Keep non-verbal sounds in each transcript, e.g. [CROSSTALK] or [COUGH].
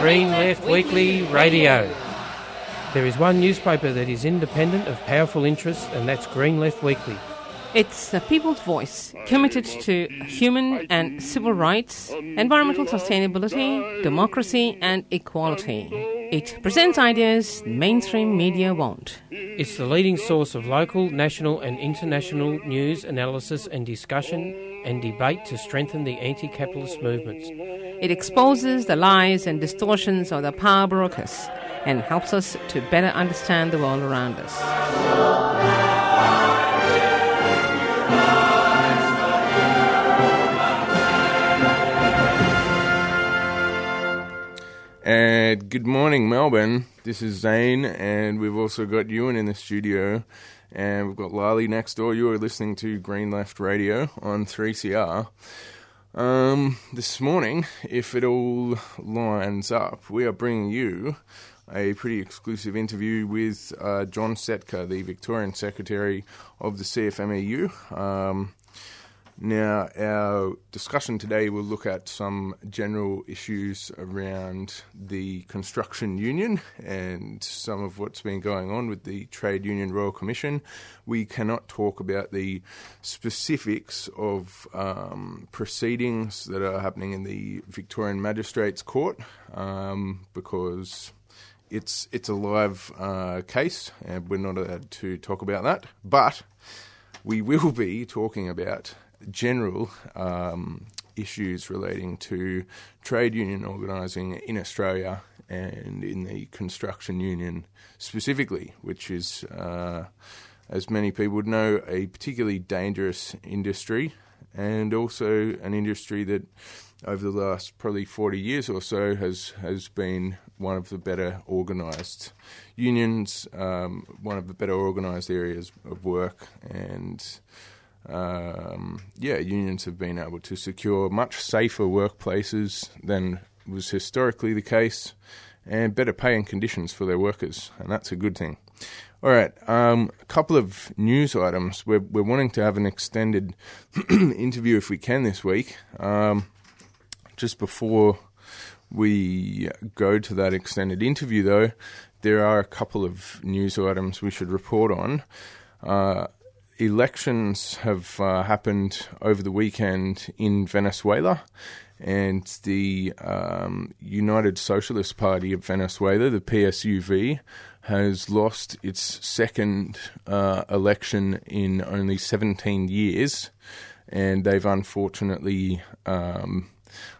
Green Left Weekly Radio. There is one newspaper that is independent of powerful interests, and that's Green Left Weekly. It's the people's voice, committed to human and civil rights, environmental sustainability, democracy, and equality. It presents ideas mainstream media won't. It's the leading source of local, national, and international news, analysis, and discussion and debate to strengthen the anti capitalist movements. It exposes the lies and distortions of the power brokers and helps us to better understand the world around us. And good morning, Melbourne. This is Zane, and we've also got Ewan in the studio, and we've got Lali next door. You are listening to Green Left Radio on 3CR. Um, this morning, if it all lines up, we are bringing you a pretty exclusive interview with uh, John Setka, the Victorian Secretary of the CFMEU. Um, now, our discussion today will look at some general issues around the construction union and some of what's been going on with the Trade Union Royal Commission. We cannot talk about the specifics of um, proceedings that are happening in the Victorian Magistrates Court um, because it's it's a live uh, case and we're not allowed to talk about that. But we will be talking about general um, issues relating to trade union organising in Australia and in the construction union specifically, which is, uh, as many people would know, a particularly dangerous industry and also an industry that over the last probably 40 years or so has has been one of the better organised unions, um, one of the better organised areas of work, and um, yeah, unions have been able to secure much safer workplaces than was historically the case, and better pay and conditions for their workers, and that's a good thing. All right, um, a couple of news items. We're, we're wanting to have an extended [CLEARS THROAT] interview if we can this week. Um, just before we go to that extended interview, though, there are a couple of news items we should report on. Uh, elections have uh, happened over the weekend in Venezuela, and the um, United Socialist Party of Venezuela, the PSUV, has lost its second uh, election in only 17 years, and they've unfortunately um,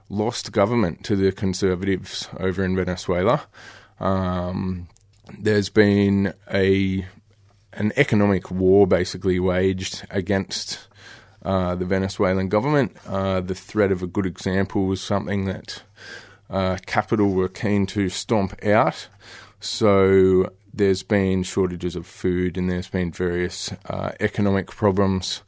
lost government to the conservatives over in Venezuela. Um, there's been a an economic war basically waged against uh, the Venezuelan government. Uh, the threat of a good example was something that uh, capital were keen to stomp out. So there's been shortages of food and there's been various uh, economic problems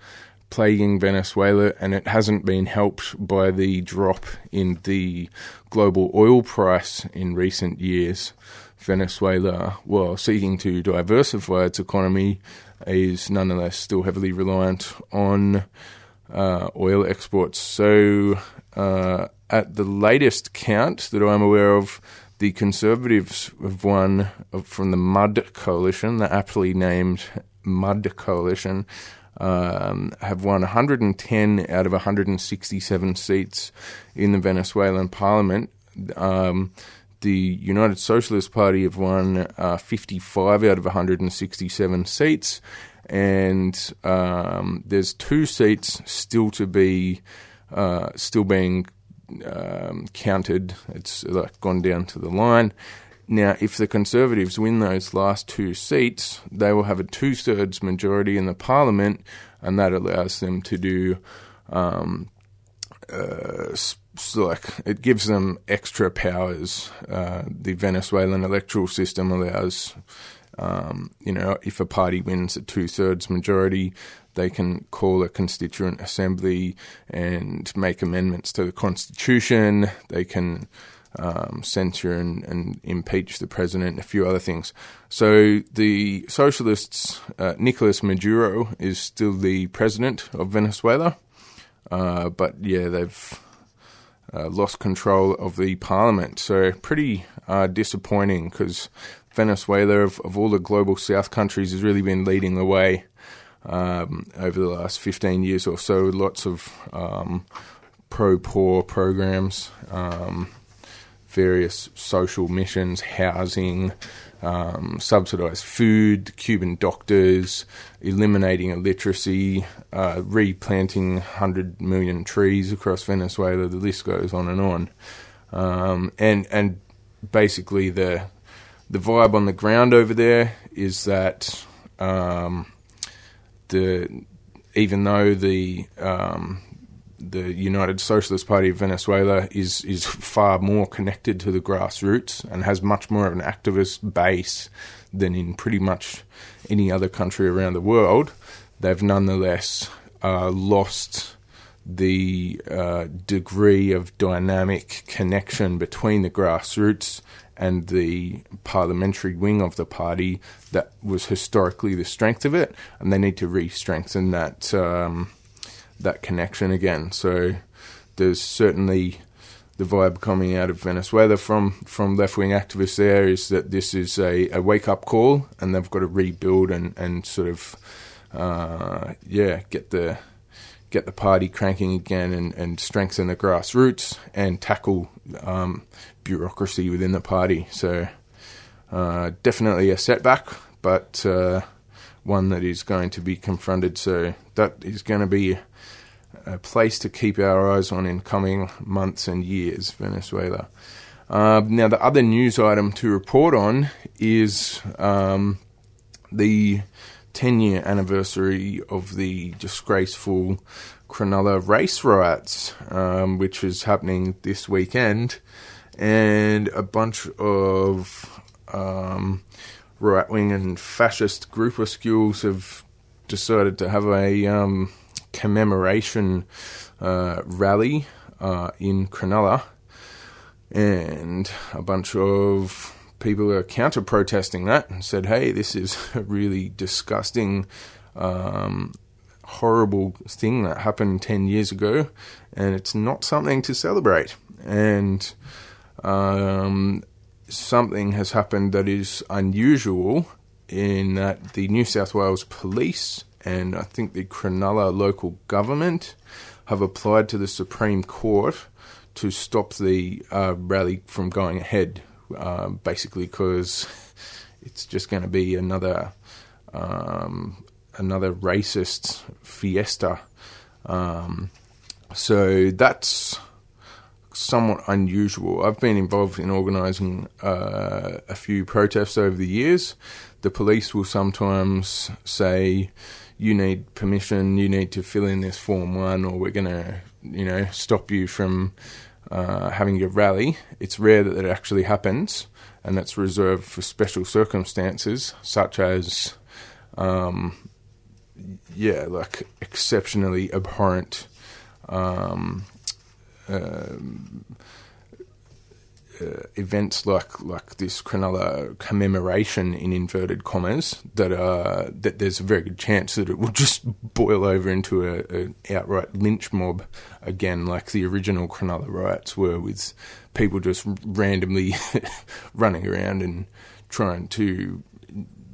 plaguing Venezuela, and it hasn't been helped by the drop in the global oil price in recent years. Venezuela, while seeking to diversify its economy, is nonetheless still heavily reliant on uh, oil exports. So, uh, at the latest count that I'm aware of, the Conservatives have won from the MUD coalition, the aptly named MUD coalition, um, have won 110 out of 167 seats in the Venezuelan parliament. Um, the United Socialist Party have won uh, 55 out of 167 seats, and um, there's two seats still to be uh, still being um, counted. It's like gone down to the line. Now, if the Conservatives win those last two seats, they will have a two thirds majority in the Parliament, and that allows them to do um, uh, like it gives them extra powers. Uh, the Venezuelan electoral system allows, um, you know, if a party wins a two thirds majority, they can call a constituent assembly and make amendments to the constitution. They can um, censure and, and, impeach the president, and a few other things. So the socialists, uh, Nicolas Maduro, is still the president of Venezuela. Uh, but yeah, they've uh, lost control of the parliament. So pretty uh, disappointing because Venezuela, of, of, all the global South countries, has really been leading the way um, over the last 15 years or so. Lots of um, pro poor programs, um, various social missions, housing, um, subsidised food, Cuban doctors, eliminating illiteracy, uh, replanting 100 million trees across Venezuela. The list goes on and on. Um, and and basically the the vibe on the ground over there is that um, the even though the um, the United Socialist Party of Venezuela is is far more connected to the grassroots and has much more of an activist base than in pretty much any other country around the world. They've nonetheless uh, lost the uh, degree of dynamic connection between the grassroots and the parliamentary wing of the party that was historically the strength of it, and they need to re-strengthen that um, that connection again. So there's certainly the vibe coming out of Venezuela from from left wing activists there is that this is a, a wake up call, and they've got to rebuild and and sort of uh, yeah get the get the party cranking again and, and strengthen the grassroots and tackle um, bureaucracy within the party. So uh, definitely a setback, but uh, one that is going to be confronted. So that is going to be a place to keep our eyes on in coming months and years, Venezuela. Uh, now, the other news item to report on is um, the 10 year anniversary of the disgraceful Cronulla race riots, um, which is happening this weekend, and a bunch of um, right wing and fascist groupuscules have decided to have a um, commemoration uh, rally uh, in Cronulla, and a bunch of people are counter protesting that and said, "Hey, this is [LAUGHS] a really disgusting." Um, horrible thing that happened 10 years ago, and it's not something to celebrate. And um, something has happened that is unusual in that the New South Wales Police and I think the Cronulla local government have applied to the Supreme Court to stop the uh, rally from going ahead, uh, basically because it's just going to be another um, another racist fiesta. Um, so that's somewhat unusual. I've been involved in organising uh, a few protests over the years. The police will sometimes say, you need permission, you need to fill in this form one, or we're going to, you know, stop you from uh, having your rally. It's rare that it actually happens, and that's reserved for special circumstances, such as, um, yeah, like exceptionally abhorrent. Um, uh, uh, events like like this Cronulla commemoration in inverted commas that uh, that there's a very good chance that it will [LAUGHS] just boil over into a, a outright lynch mob again, like the original Cronulla riots were, with people just randomly [LAUGHS] running around and trying to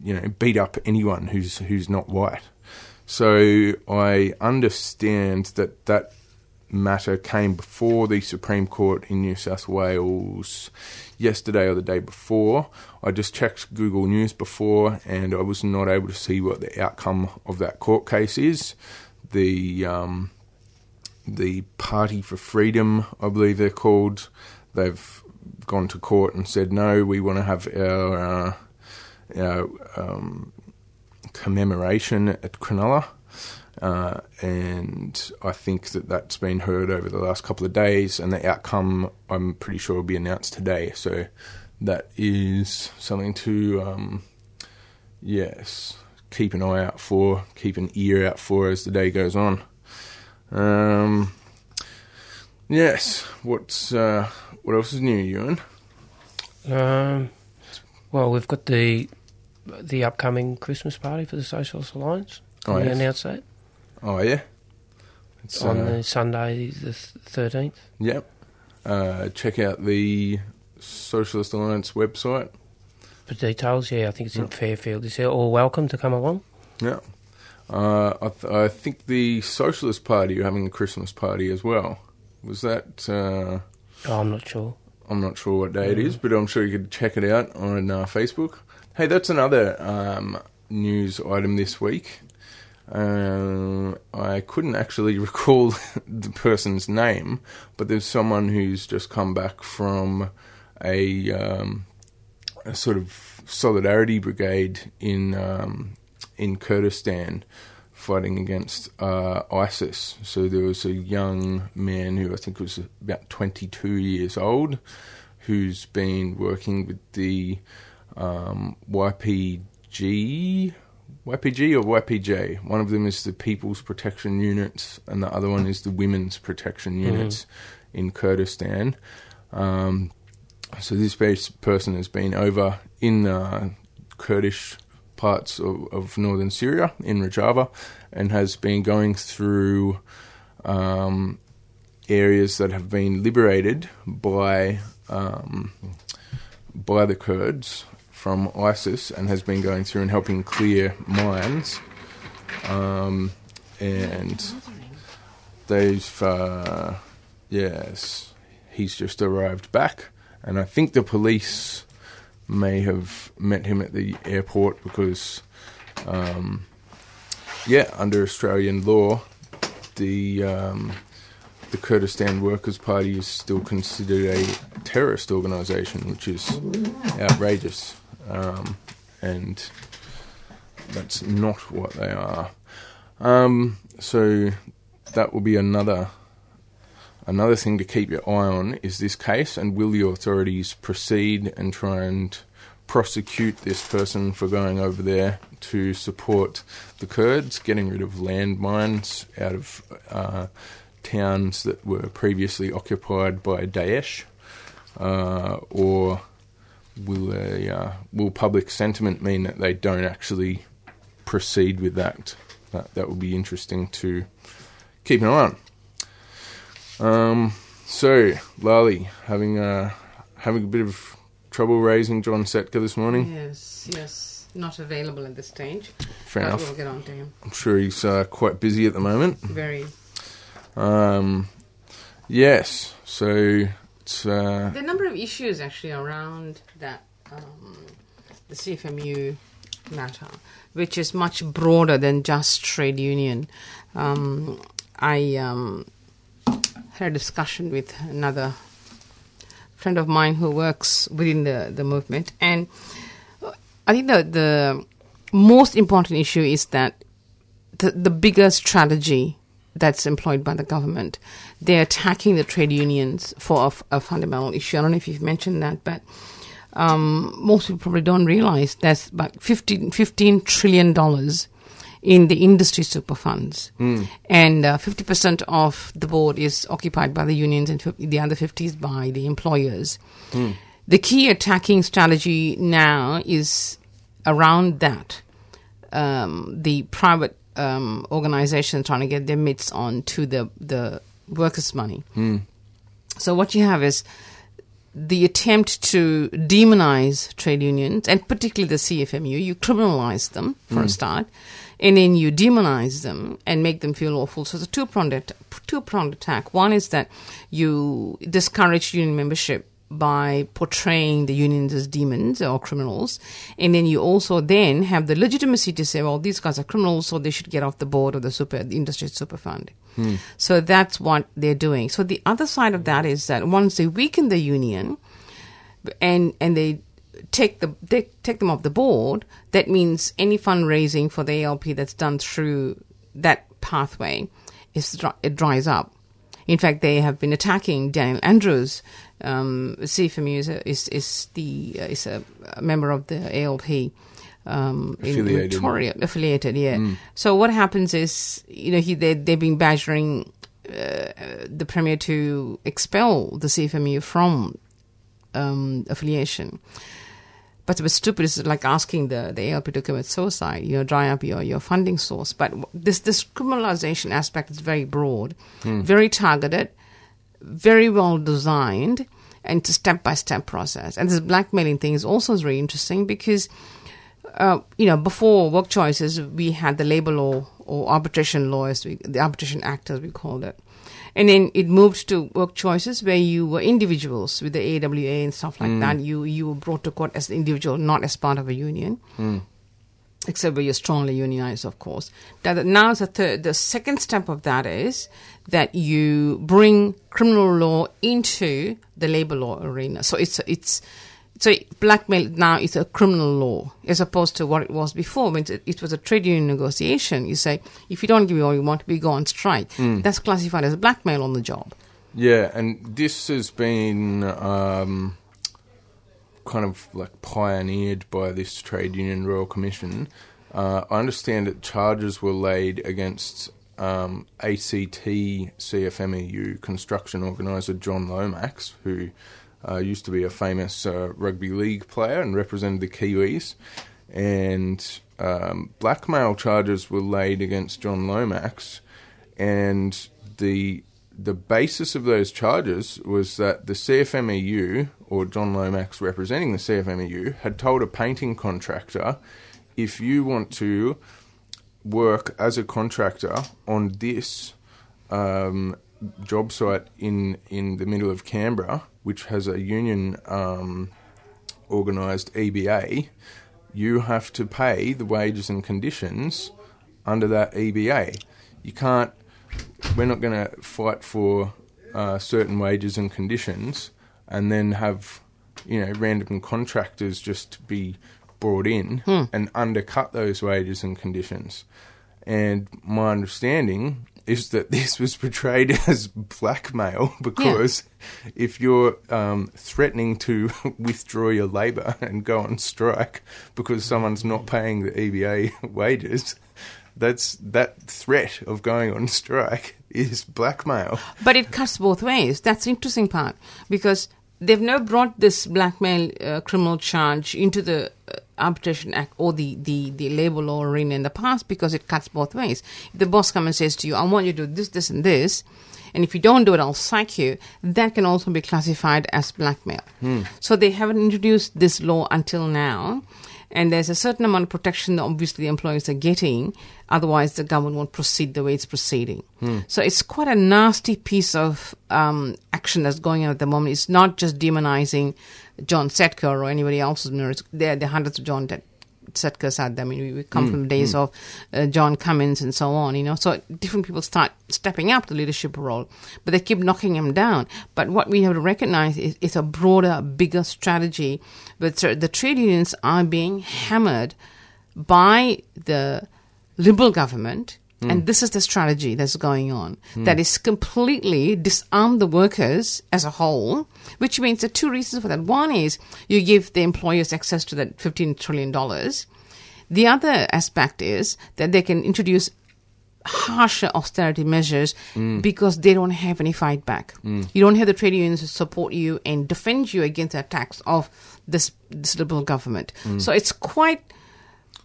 you know beat up anyone who's who's not white. So I understand that that matter came before the Supreme Court in New South Wales yesterday or the day before. I just checked Google News before and I was not able to see what the outcome of that court case is. The um, the Party for Freedom, I believe they're called, they've gone to court and said no, we want to have our, uh, our um, commemoration at Cronulla. Uh, and I think that that's been heard over the last couple of days, and the outcome I'm pretty sure will be announced today. So that is something to, um, yes, keep an eye out for, keep an ear out for as the day goes on. Um, yes, what's uh, what else is new, Ewan? Um, well, we've got the the upcoming Christmas party for the Socialist Alliance. Can oh, yes. announce that? Oh yeah, it's on uh, the Sunday the thirteenth. Yep. uh, check out the Socialist Alliance website. For details, yeah, I think it's in Fairfield. Is there all welcome to come along? Yeah. Uh, I, th- I think the Socialist Party are having a Christmas party as well. Was that? Uh, Oh, I'm not sure. I'm not sure what day it is, but I'm sure you could check it out on uh, Facebook. Hey, that's another um, news item this week. Uh, I couldn't actually [LAUGHS] recall the person's name, but there's someone who's just come back from a, um, a sort of solidarity brigade in um, in Kurdistan fighting against uh, ISIS. So there was a young man who I think was about 22 years old who's been working with the um, YPG. YPG or YPJ. One of them is the People's Protection Units, and the other one is the Women's Protection Units in Kurdistan. Um, so this person has been over in uh, Kurdish parts of, of northern Syria in Rojava and has been going through um, areas that have been liberated by um, by the Kurds from ISIS and has been going through and helping clear mines. Um, and they've, uh, yes, he's just arrived back. And I think the police may have met him at the airport because, um, yeah, under Australian law, the um, the Kurdistan Workers' Party is still considered a terrorist organisation, which is outrageous, um, and that's not what they are. Um, so that will be another another thing to keep your eye on is this case, and will the authorities proceed and try and prosecute this person for going over there to support the Kurds, getting rid of landmines out of uh, towns that were previously occupied by Daesh, uh, or will a, uh, will public sentiment mean that they don't actually proceed with that? That that would be interesting to keep an eye on. Um, so Lali having uh, having a bit of trouble raising John Setka this morning. Yes, yes. Not available at this stage. Fair enough. We'll get on to him. I'm sure he's uh, quite busy at the moment. Very. Um, yes, so it's uh, a number of issues actually around that um, the CFMU matter, which is much broader than just trade union. Um, I um, had a discussion with another friend of mine who works within the, the movement, and I think the the most important issue is that the the bigger strategy that's employed by the government. They're attacking the trade unions for a, f- a fundamental issue. I don't know if you've mentioned that, but um, most people probably don't realize there's about 15, 15 trillion dollars in the industry super funds, and uh, 50% of the board is occupied by the unions, and the other 50 is by the employers. The key attacking strategy now is around that um, the private um, organization trying to get their mitts on to the the workers' money. So what you have is the attempt to demonize trade unions and particularly the CFMU. You criminalize them for a start, and then you demonize them and make them feel awful. So it's a two pronged two pronged attack. One is that you discourage union membership by portraying the unions as demons or criminals. And then you also then have the legitimacy to say, well, these guys are criminals, so they should get off the board of the super the industry super fund. Hmm. So that's what they're doing. So the other side of that is that once they weaken the union and and they take the they take them off the board, that means any fundraising for the ALP that's done through that pathway is it dries up. In fact, they have been attacking Daniel Andrews. Um, CFMU is, a, is, is the uh, is a, member of the ALP. Um, in Victoria, affiliated, yeah. So what happens is, you know, he they they've been badgering uh, the premier to expel the CFMU from um, affiliation. But it was stupid. It's like asking the, the ALP to commit suicide, you know, dry up your, your funding source. But this, this criminalization aspect is very broad, very targeted. Very well designed and it's a step by step process. And this blackmailing thing is also really interesting because, uh, you know, before work choices, we had the labor law or arbitration law, as we, the arbitration act as we called it. And then it moved to work choices where you were individuals with the AWA and stuff like that. You you were brought to court as an individual, not as part of a union except where you're strongly unionized, of course. That now the third, the second step of that is that you bring criminal law into the labor law arena. So it's it's so blackmail now is a criminal law as opposed to what it was before. When it, was a trade union negotiation, you say if you don't give me all you want, we go on strike. That's classified as blackmail on the job. Yeah, and this has been um, kind of like pioneered by this trade union royal commission. Uh, I understand that charges were laid against um, ACT CFMEU construction organiser John Lomax, who uh, used to be a famous uh, rugby league player and represented the Kiwis. And um, blackmail charges were laid against John Lomax, and the the basis of those charges was that the CFMEU, or John Lomax representing the CFMEU, had told a painting contractor if you want to work as a contractor on this um, job site in, in the middle of Canberra, which has a union um, organised EBA, you have to pay the wages and conditions under that EBA. You can't we're not going to fight for uh, certain wages and conditions and then have you know random contractors just be brought in and undercut those wages and conditions. And my understanding is that [LAUGHS] this was portrayed [LAUGHS] as blackmail [LAUGHS] because if you're um, threatening to withdraw your labour and go on strike because someone's not paying the EBA wages, that's that threat of going on strike is blackmail. But it cuts both ways. That's the interesting part because they've now brought this blackmail uh, criminal charge into the uh, arbitration act or the, the, the labor law arena in the past because it cuts both ways. If the boss comes and says to you, I want you to do this, this, and this, and if you don't do it, I'll sack you, that can also be classified as blackmail. Hmm. So they haven't introduced this law until now. And there's a certain amount of protection that obviously the employers are getting. Otherwise, the government won't proceed the way it's proceeding. So it's quite a nasty piece of um, action that's going on at the moment. It's not just demonizing John Setka or anybody else's. There, are hundreds of John Out there. I mean, we, come from the days of uh, John Cummins and so on, you know. So different people start stepping up the leadership role, but they keep knocking him down. But what we have to recognize is it's a broader, bigger strategy. But the trade unions are being hammered by the liberal government. Mm. And this is the strategy that's going on that mm. is completely disarm the workers as a whole, which means there are two reasons for that. One is you give the employers access to that $15 trillion. The other aspect is that they can introduce harsher austerity measures mm. because they don't have any fight back. You don't have the trade unions to support you and defend you against the attacks of this, this liberal government. So it's quite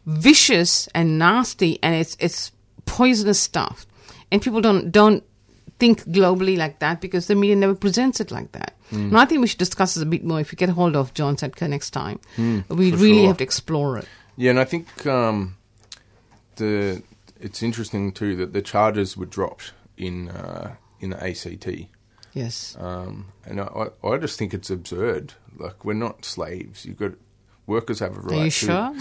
vicious and nasty and it's it's poisonous stuff. And people don't don't think globally like that because the media never presents it like that. And I think we should discuss this a bit more if we get a hold of John Setka next time. we really sure. have to explore it. Yeah, and I think um, the it's interesting too that the charges were dropped in uh, in the ACT, Yes. um, and I, I I just think it's absurd. Like we're not slaves. You've got workers have a right. Are you to, sure?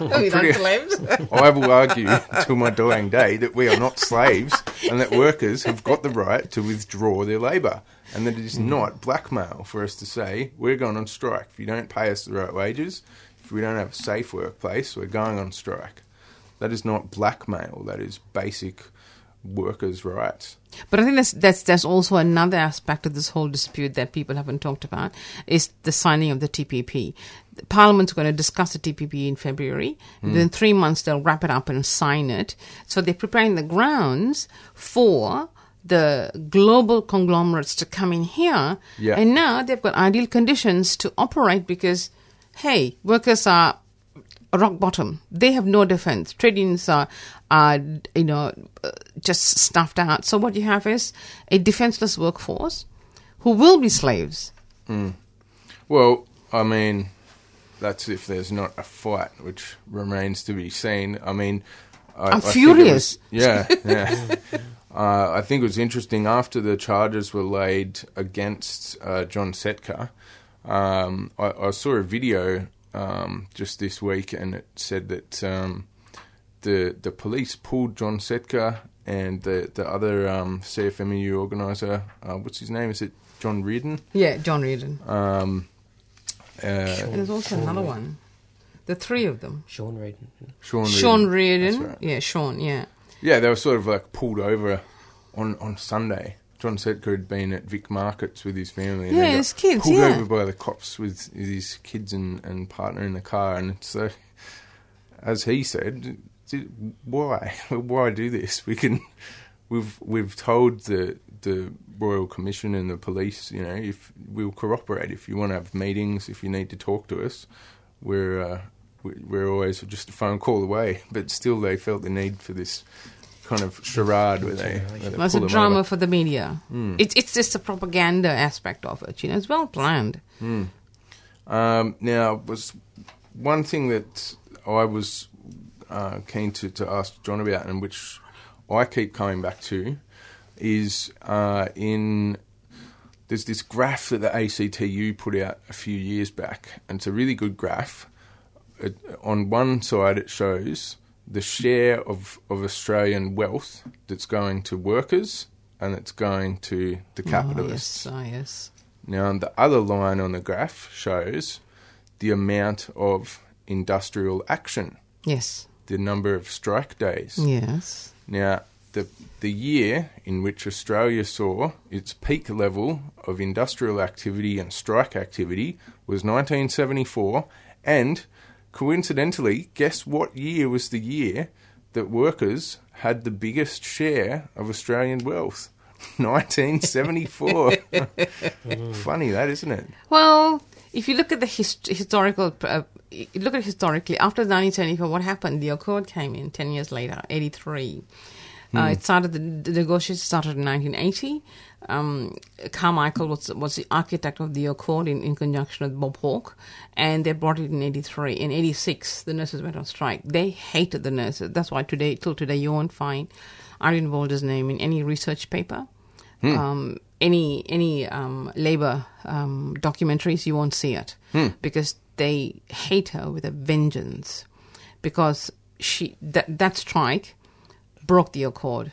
[LAUGHS] we Pretty- slaves. [LAUGHS] I will argue till my dying day that we are not slaves and that workers have got the right to withdraw their labour. And that it is not blackmail for us to say, we're going on strike. If you don't pay us the right wages, if we don't have a safe workplace, we're going on strike. That is not blackmail, that is basic workers' rights. But I think that's that's that's also another aspect of this whole dispute that people haven't talked about is the signing of the TPP. The Parliament's going to discuss the TPP in February. Hmm. Within three months, they'll wrap it up and sign it. So they're preparing the grounds for the global conglomerates to come in here. Yeah. And now they've got ideal conditions to operate because, hey, workers are rock bottom. They have no defense. Trade unions are, are you know, uh, just stuffed out. So what you have is a defenseless workforce who will be slaves. Well, I mean, that's if there's not a fight, which remains to be seen. I mean, I, I'm I furious. was- yeah, yeah. [LAUGHS] uh, I think it was interesting after the charges were laid against uh, John Setka. Um, I, I saw a video um, just this week, and it said that um, the the police pulled John Setka and the the other um, CFMEU organizer. Uh, what's his name? Is it John Reardon? Yeah, John Reardon. Um, uh, And there's also another one. The three of them. Sean Reardon. Sean, Sean Reardon. Reardon. Right. Yeah, Sean, yeah. Yeah, they were sort of like pulled over on, on Sunday. John Setka had been at Vic Markets with his family. And Yeah, his kids, Pulled yeah. over by the cops with his kids and, and partner in the car. And it's like, as he said, why? [LAUGHS] Why do this? We can. We've we've told the the Royal Commission and the police, you know, if we'll cooperate. If you want to have meetings, if you need to talk to us, we're uh, we're always just a phone call away. [LAUGHS] But still, they felt the need for this kind of charade where they, where they That's a drama over. for the media. It's it's just a propaganda aspect of it. You know, it's well planned. Um, now, was one thing that I was uh, keen to, to ask John about, and which I keep coming back to, is uh, in there's this graph that the ACTU put out a few years back, and it's a really good graph. It, on one side, it shows the share of, of Australian wealth that's going to workers and it's going to the ah, capitalists. Oh, yes, oh, yes. Now, the other line on the graph shows the amount of industrial action, Yes. the number of strike days. Yes. Now, the the year in which Australia saw its peak level of industrial activity and strike activity was 1974, and coincidentally, guess what year was the year that workers had the biggest share of Australian wealth? [LAUGHS] 1974. [LAUGHS] [LAUGHS] Funny that, isn't it? Well, if you look at the hist- historical, uh, look at historically, after 1974, what happened? The Accord came in 10 years later, 83. Uh, it started, the, the negotiations started in 1980. Um, Carmichael was, was the architect of the Accord in, in conjunction with Bob Hawke, and they brought it in 83. In 86, the nurses went on strike. They hated the nurses. That's why today, till today, you won't find Irene Walder's name in any research paper um, any any um, labor um, documentaries, you won't see it because they hate her with a vengeance because she that that strike broke the accord.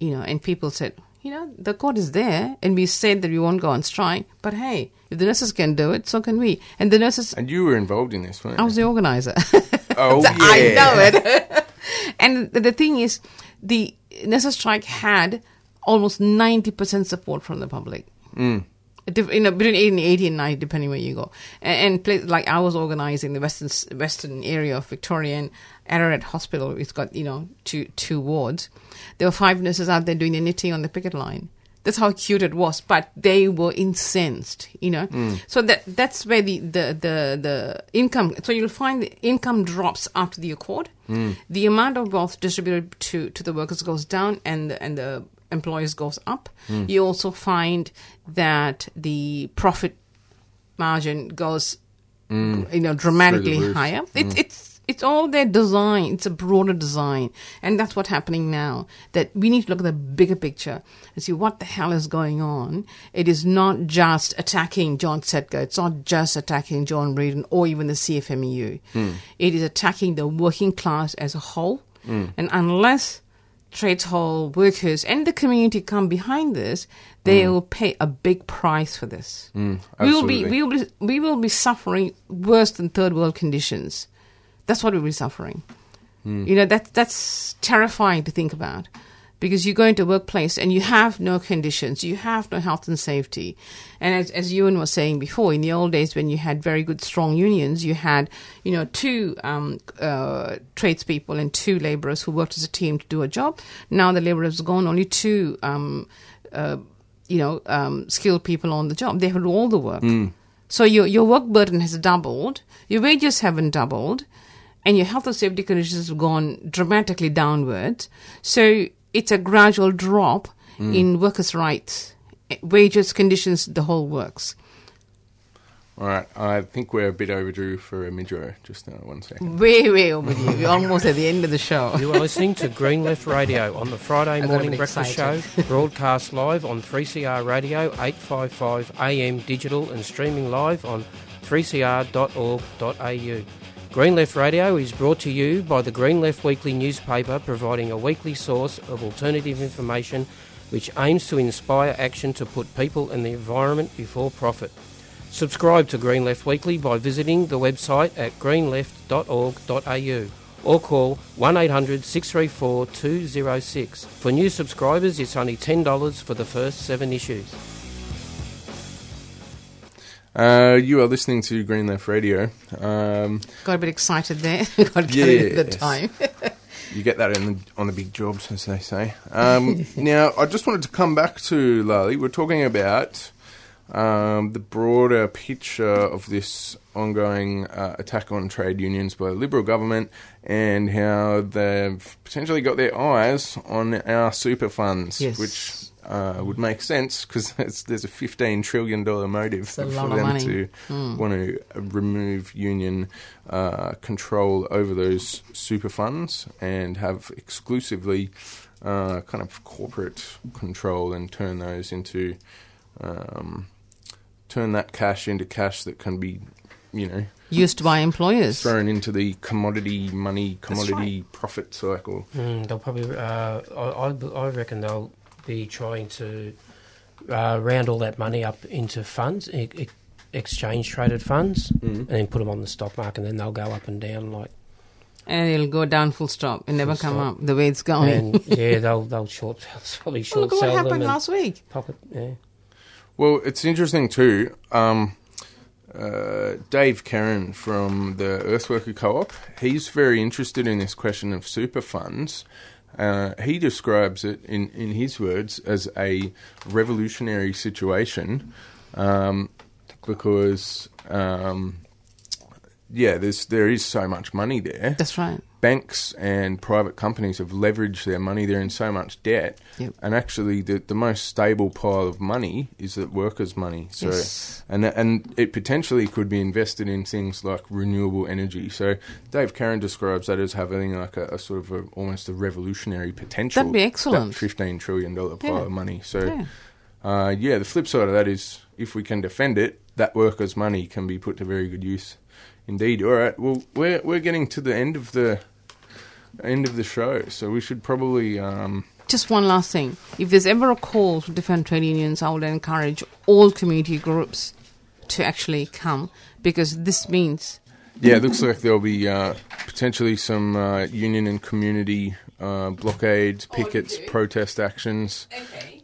You know, and people said, you know, the accord is there, and we said that we won't go on strike. But hey, if the nurses can do it, so can we. And the nurses, And you were involved in this, weren't I was the organizer. [LAUGHS] oh, So yeah. I know it. [LAUGHS] and the, the thing is, the nurses strike had almost 90% support from the public. Mm. You know, between 80 and 80 and 90, depending where you go. And, and places like I was organizing the western western area of Victoria and Ararat Hospital. It's got, you know, two, two wards. There were five nurses out there doing the knitting on the picket line. That's how cute it was, but they were incensed, you know. Hmm. So that that's where the, the, the, the income. So you'll find the income drops after the accord. Hmm. The amount of wealth distributed to, to the workers goes down, and the, and the employers goes up. You also find that the profit margin goes, you know, dramatically higher. It's it's it's all their design. It's a broader design, and that's what's happening now. That we need to look at the bigger picture and see what the hell is going on. It is not just attacking John Setka. It's not just attacking John Reardon or even the CFMEU. It is attacking the working class as a whole, and unless trades hall workers and the community come behind this, they mm. will pay a big price for this. Mm, we will be we will be we will be suffering worse than third world conditions. That's what we'll be suffering. Mm. You know that that's terrifying to think about. Because you go into a workplace and you have no conditions, you have no health and safety. And as, as Ewan was saying before, in the old days when you had very good, strong unions, you had, you know, two um, uh, tradespeople and two laborers who worked as a team to do a job. Now the laborers gone, only two, um, uh, you know, um, skilled people on the job. They have all the work. So your your work burden has doubled, your wages haven't doubled, and your health and safety conditions have gone dramatically downwards. So it's a gradual drop in workers' rights, eh, wages, conditions, the whole works. All right, I think we're a bit overdue for a midro. Just now, one second. Way, way overdue. We're almost at the end of the show. You are listening to Green Left Radio on the Friday morning breakfast excited. show, [LAUGHS] broadcast live on 3CR Radio, 855 AM digital, and streaming live on 3cr.org.au. Green Left Radio is brought to you by the Green Left Weekly newspaper, providing a weekly source of alternative information which aims to inspire action to put people and the environment before profit. Subscribe to Green Left Weekly by visiting the website at greenleft.org.au or call 1800 634 206. For new subscribers, it's only $10 for the first seven issues. Uh, you are listening to Green Left Radio. Um, Got a bit excited there. [LAUGHS] Got at the time. you get that in the, on the big jobs, as they say. Um, [LAUGHS] now, I just wanted to come back to Lali. We're talking about um, the broader picture of this ongoing uh, attack on trade unions by the Liberal government and how they've potentially got their eyes on our super funds, Yes. which uh, would make sense because [LAUGHS] there's a $15 trillion motive for them money. to want to remove union uh, control over those super funds and have exclusively uh, kind of corporate control and turn those into um, turn that cash into cash that can be you know Used by employers. thrown into the commodity money That's commodity profit cycle. Mm, they'll probably, uh, I, I, I reckon they'll be trying to uh, round all that money up into funds, e- e- exchange traded funds, and then put them on the stock market, and then they'll go up and down like. And it'll go down full stop and never Full come stop. up the way it's going. And [LAUGHS] yeah, they'll they'll short [LAUGHS] probably short Well, short look at what happened last week. pocket. Yeah. Well, it's interesting too. Um, uh, Dave Kerin from the Earthworker Co-op, he's very interested in this question of super funds. Uh, he describes it in, in his words as a revolutionary situation um, because, um, yeah, there's there is so much money there. That's right. Banks and private companies have leveraged their money. They're in so much debt, Yep. and actually, the the most stable pile of money is the workers' money. So, Yes. and and it potentially could be invested in things like renewable energy. So, Dave Kerin describes that as having like a, a sort of a, almost a revolutionary potential. That'd be excellent. That fifteen trillion dollar pile Yeah. of money. So, Yeah. uh, yeah, the flip side of that is if we can defend it, that workers' money can be put to very good use. Indeed. All right. Well, we're we're getting to the end of the end of the show, so we should probably. Um, Just one last thing. If there's ever a call to defend trade unions, I would encourage all community groups to actually come because this means yeah, it looks like there'll be uh, potentially some uh, union and community uh, blockades, pickets, protest actions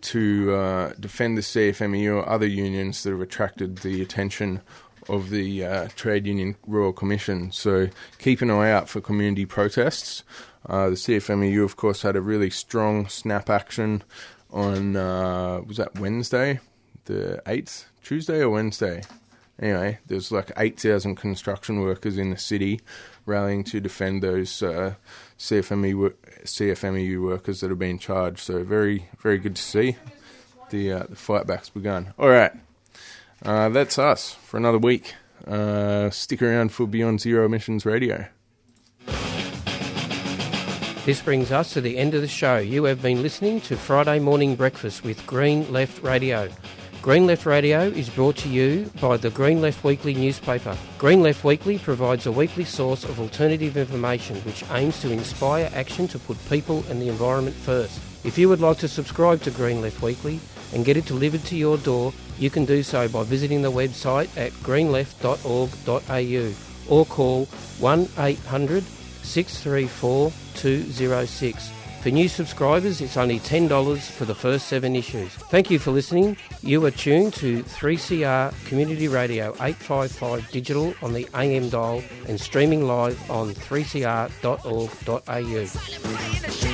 to uh, defend the CFMEU or other unions that have attracted the attention of the uh, Trade Union Royal Commission. So keep an eye out for community protests. Uh, the CFMEU, of course, had a really strong snap action on uh, was that Wednesday, the eighth, Tuesday or Wednesday. Anyway, there's like 8,000 construction workers in the city rallying to defend those uh, CFME CFMEU workers that have been charged. So very, very good to see the uh, the fight back's begun. All right, uh, that's us for another week. Uh, stick around for Beyond Zero Emissions Radio. This brings us to the end of the show. You have been listening to Friday Morning Breakfast with Green Left Radio. Green Left Radio is brought to you by the Green Left Weekly newspaper. Green Left Weekly provides a weekly source of alternative information which aims to inspire action to put people and the environment first. If you would like to subscribe to Green Left Weekly and get it delivered to your door, you can do so by visiting the website at greenleft.org.au or call 1 800 634 206. For new subscribers, it's only $10 for the first seven issues. Thank you for listening. You are tuned to 3CR Community Radio 855 digital on the AM dial and streaming live on 3cr.org.au.